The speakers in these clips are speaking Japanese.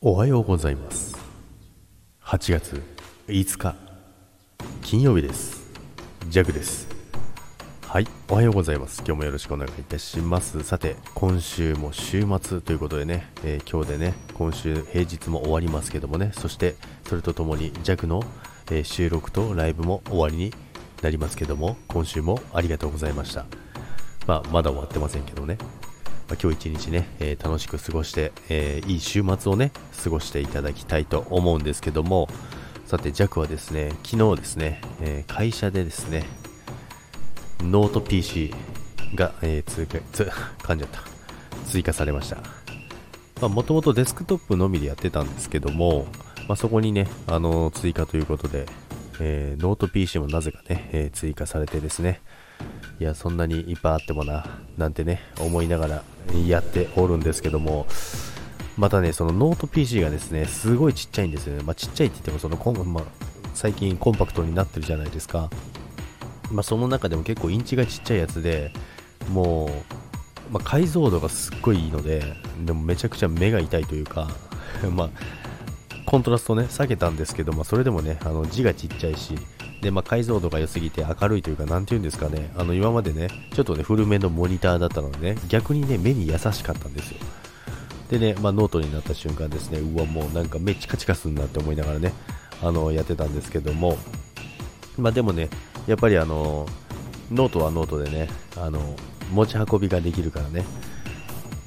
おはようございます。8月5日金曜日です。ジャグです。はいおはようございます。今日もよろしくお願いいたします。さて今週も週末ということでね、えー、今日でね今週平日も終わりますけどもねそしてそれとともにジャグの、えー、収録とライブも終わりになりますけども今週もありがとうございました。まあまだ終わってませんけどね。まあ、今日一日ね、えー、楽しく過ごして、えー、いい週末をね、過ごしていただきたいと思うんですけども、さて、ジャックはですね、昨日ですね、えー、会社でですね、ノート PC が、えー、追加、つ、噛んじゃった。追加されました。もともとデスクトップのみでやってたんですけども、まあ、そこにね、あの追加ということで、えー、ノート PC もなぜかね、えー、追加されてですね、いや、そんなにいっぱいあってもな、なんてね、思いながらやっておるんですけども、またね、そのノート PC がですね、すごいちっちゃいんですよね。まあ、ちっちゃいって言ってもそのコン、まあ、最近コンパクトになってるじゃないですか。まあ、その中でも結構インチがちっちゃいやつで、もう、まあ、解像度がすっごいいいので、でもめちゃくちゃ目が痛いというか、まあ、コントラストね、下げたんですけど、まあ、それでもね、あの字がちっちゃいし、で、まあ、解像度が良すぎて明るいというか、なんて言うんですかね、あの、今までね、ちょっとね、古めのモニターだったのでね、逆にね、目に優しかったんですよ。でね、まあ、ノートになった瞬間ですね、うわ、もうなんか目チカチカすんなって思いながらね、あの、やってたんですけども、まあ、でもね、やっぱりあの、ノートはノートでね、あの、持ち運びができるからね、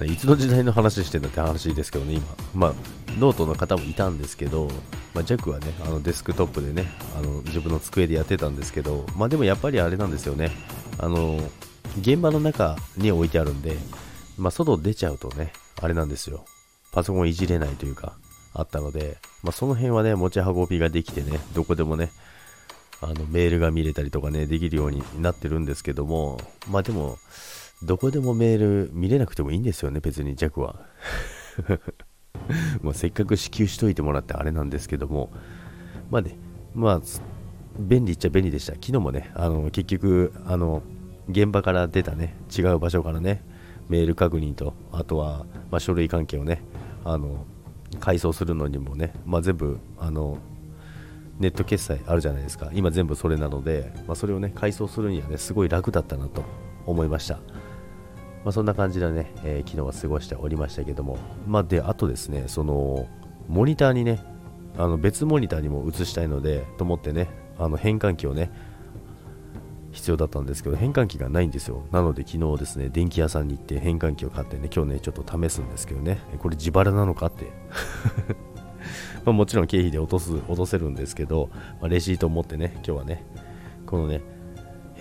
いつの時代の話してんだって話ですけどね、今。まあ、ノートの方もいたんですけど、まあ、ジャックはね、あのデスクトップでね、あの自分の机でやってたんですけど、まあでもやっぱりあれなんですよね、あの、現場の中に置いてあるんで、まあ外出ちゃうとね、あれなんですよ。パソコンいじれないというか、あったので、まあその辺はね、持ち運びができてね、どこでもね、あのメールが見れたりとかね、できるようになってるんですけども、まあでも、どこでもメール見れなくてもいいんですよね、別にジャックは。まあせっかく支給しといてもらってあれなんですけども、まあね、まあ、便利っちゃ便利でした。昨日もね、あの結局、あの現場から出たね、違う場所からね、メール確認と、あとは、まあ、書類関係をね、あの改装するのにもね、まあ、全部あのネット決済あるじゃないですか、今全部それなので、まあ、それをね改装するにはねすごい楽だったなと思いました。まあ、そんな感じでね、えー、昨日は過ごしておりましたけども、まあ、で、あとですね、その、モニターにね、あの別モニターにも映したいので、と思ってね、あの変換器をね、必要だったんですけど、変換器がないんですよ。なので昨日ですね、電気屋さんに行って変換器を買ってね、今日ね、ちょっと試すんですけどね、これ自腹なのかって。まもちろん経費で落とす、落とせるんですけど、まあ、レシートを持ってね、今日はね、このね、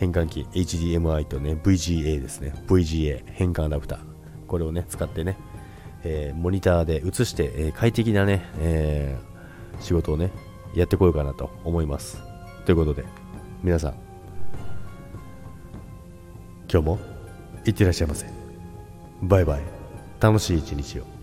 変換器 HDMI とね VGA ですね。VGA 変換アダプター。これをね使ってね、えー、モニターで映して、えー、快適なね、えー、仕事をねやってこようかなと思います。ということで皆さん今日もいってらっしゃいませ。バイバイ。楽しい一日を。